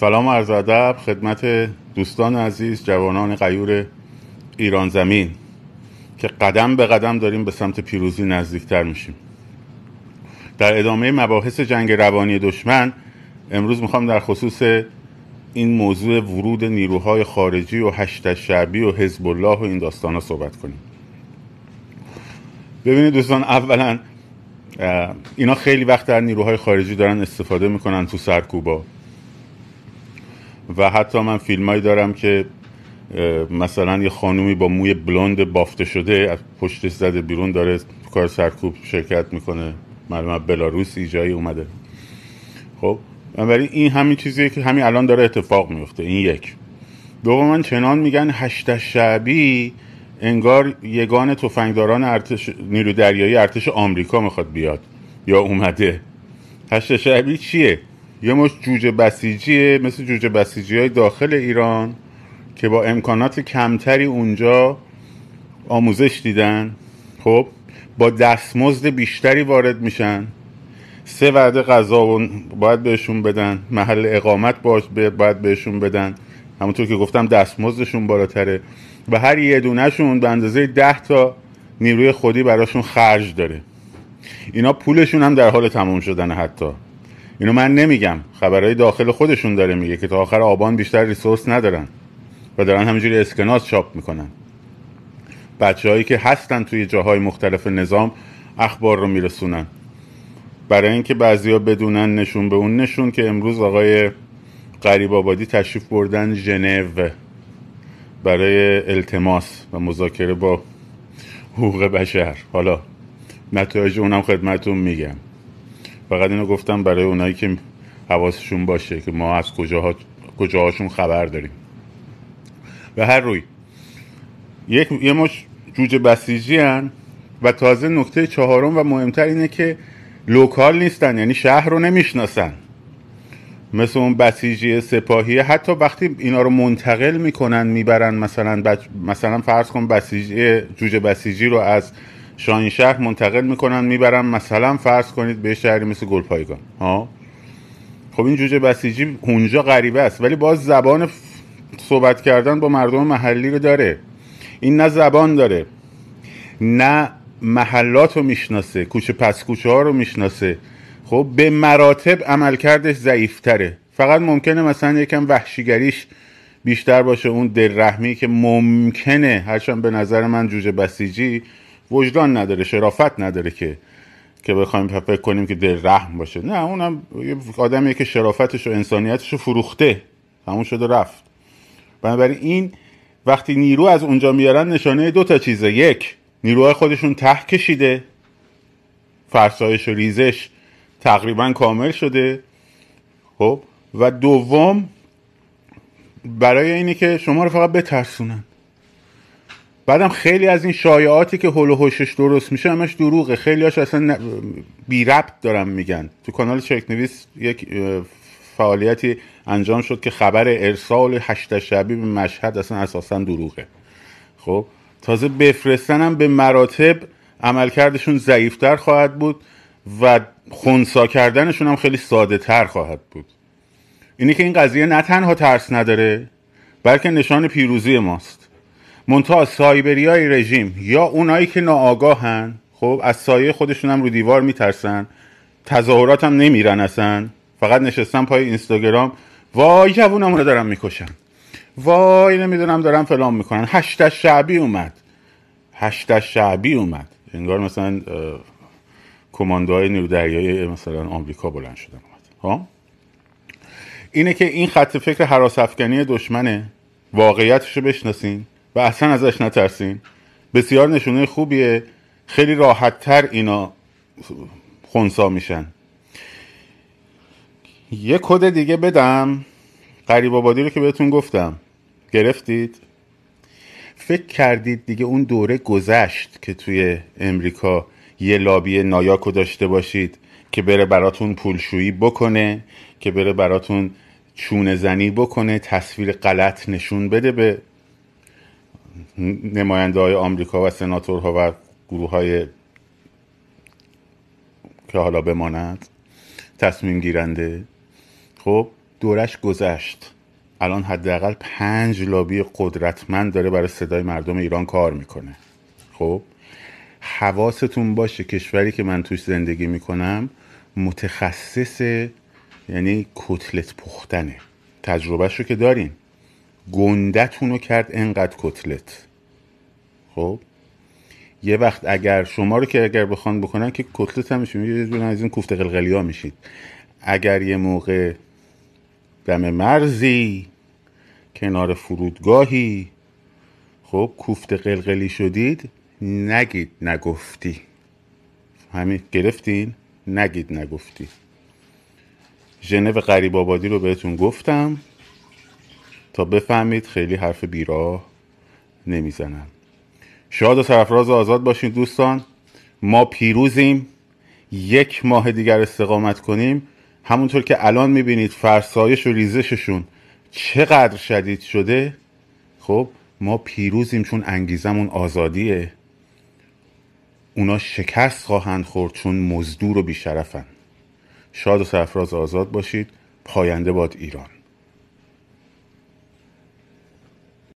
سلام عرض ادب خدمت دوستان عزیز جوانان غیور ایران زمین که قدم به قدم داریم به سمت پیروزی نزدیکتر میشیم. در ادامه مباحث جنگ روانی دشمن امروز می‌خوام در خصوص این موضوع ورود نیروهای خارجی و هشت شعبی و حزب الله و این داستان ها صحبت کنیم. ببینید دوستان اولا اینا خیلی وقت در نیروهای خارجی دارن استفاده می‌کنن تو سرکوبا. و حتی من فیلمایی دارم که مثلا یه خانومی با موی بلوند بافته شده از پشتش زده بیرون داره کار سرکوب شرکت می‌کنه. معلومه بلاروس جایی اومده. خب بنابراین این همین چیزیه که همین الان داره اتفاق میفته این یک. دوما چنان میگن هشت شعبی انگار یگان تفنگداران ارتش نیرو دریایی ارتش آمریکا می‌خواد بیاد. یا اومده. هشت شعبی چیه؟ یه مش جوجه بسیجیه مثل جوجه بسیجی های داخل ایران که با امکانات کمتری اونجا آموزش دیدن. خب با دستمزد بیشتری وارد میشن. سه وعده غذا باید بهشون بدن. محل اقامت باش باید بهشون بدن. همونطور که گفتم دستمزدشون بالاتره. و هر یه دونهشون به اندازه ده تا نیروی خودی براشون خرج داره. اینا پولشون هم در حال تمام شدن حتی. اینو من نمیگم. خبرهای داخل خودشون داره میگه که تا آخر آبان بیشتر ریسورس ندارن و دارن همینجوری اسکناس چاپ می‌کنن. بچه هایی که هستن توی جاهای مختلف نظام اخبار رو میرسونن. برای اینکه بعضیا بدونن نشون به اون نشون که امروز آقای قریب آبادی تشریف بردن ژنو. برای التماس و مذاکره با حقوق بشر. حالا نتایج اونم خدمتون میگم. فقط اینو گفتم برای اونایی که حواسشون باشه که ما از کجاها کجاهاشون خبر داریم. به هر روی یک یه مش جوجه بسیجی هن و تازه نکته چهارم و مهمتر اینه که لوکال نیستن یعنی شهر رو نمی‌شناسن. مثل اون بسیجی سپاهی حتی وقتی اینا رو منتقل می‌کنن می‌برن مثلا بچ... مثلا فرض کن بسیجی جوجه بسیجی رو از شاهین شهر منتقل می‌کنن می‌برن. مثلا فرض کنید به شهری مثل گلپایگان. ها؟ خب این جوجه بسیجی اونجا غریبه است ولی باز زبان صحبت کردن با مردم محلی رو داره. این نه زبان داره نه محلات رو می‌شناسه کوچه پس کوچه ها رو می‌شناسه. خب به مراتب عملکردش ضعیفتره. فقط ممکنه مثلا یکم وحشیگریش بیشتر باشه. اون دلرحمی که ممکنه. هرچند به نظر من جوجه بسیجی وجدان نداره شرافت نداره که که بخوایم فکر کنیم که دل رحم باشه. نه اونم آدمیه که شرافتش و انسانیتش رو فروخته. همون شده رفت. بنابراین این وقتی نیرو از اونجا میارن نشانه دو تا چیزه. یک نیروهای خودشون ته کشیده. فرسایش و ریزش تقریبا کامل شده. خب؟ و دوم برای اینی که شما رو فقط بترسونن. بعدم خیلی از این شایعاتی که هول و درست میشه همش دروغه. خیلی هاش اصلا بی ربط دارم میگن. تو کانال چک نویس یک فعالیتی انجام شد که خبر ارسال هشت شبی به مشهد اصلا اساسا دروغه. خب؟ تازه بفرستنم به مراتب عملکردشون ضعیفتر خواهد بود و خونسا کردنشون هم خیلی ساده تر خواهد بود. اینی که این قضیه نه تنها ترس نداره بلکه نشان پیروزی ماست. منتها سایبری های رژیم یا اونایی که ناآگاهن خب از سایه خودشون هم رو دیوار میترسن تظاهرات هم نمیرن اصلا. فقط نشستن پای اینستاگرام وای جوونمون رو دارن می‌کشن. وای نمی‌دونم دارن فلان می‌کنن. هشت شعبی اومد. هشت شعبی اومد. انگار مثلا کماندوهای نیرو دریایی مثلا آمریکا بلند شدن اومد. ها؟ اینه که این خط فکر حراس افغانی دشمنه. واقعیتش رو بشناسین. و اصلا ازش نترسین. بسیار نشونه خوبیه. خیلی راحتتر اینا خونسا میشن. یه کد دیگه بدم. قریب آبادی رو که بهتون گفتم. گرفتید؟ فکر کردید دیگه اون دوره گذشت که توی امریکا یه لابی نایاکو داشته باشید که بره براتون پولشویی بکنه که بره براتون چونه زنی بکنه تصویر غلط نشون بده به نماینده های آمریکا و سناتورها و گروه های که حالا بماند تصمیم گیرنده. خب دورش گذشت. الان حداقل پنج لابی قدرتمند داره برای صدای مردم ایران کار می‌کنه. خب حواستون باشه کشوری که من توش زندگی می‌کنم متخصص یعنی کتلت پختنه. تجربهش رو که دارین. گندتون رو کرد انقدر کتلت. خب؟ یه وقت اگر شما رو که اگر بخوان بکنن که کتلت هم میشین یه از این کوفته قلقلی ها میشید. اگر یه موقع دم مرزی کنار فرودگاهی خب کوفته قلقلی شدید نگید نگفتی. همین گرفتین؟ نگید نگفتی. ژنو قریب آبادی رو بهتون گفتم. تا بفهمید خیلی حرف بیراه نمی‌زنم. شاد و سرفراز آزاد باشین دوستان. ما پیروزیم. یک ماه دیگر استقامت کنیم. همونطور که الان می‌بینید فرسایش و ریزششون چقدر شدید شده خب ما پیروزیم چون انگیزمون آزادیه. اونا شکست خواهند خورد چون مزدور و بیشرفن. شاد و سرفراز آزاد باشید. پاینده باد ایران.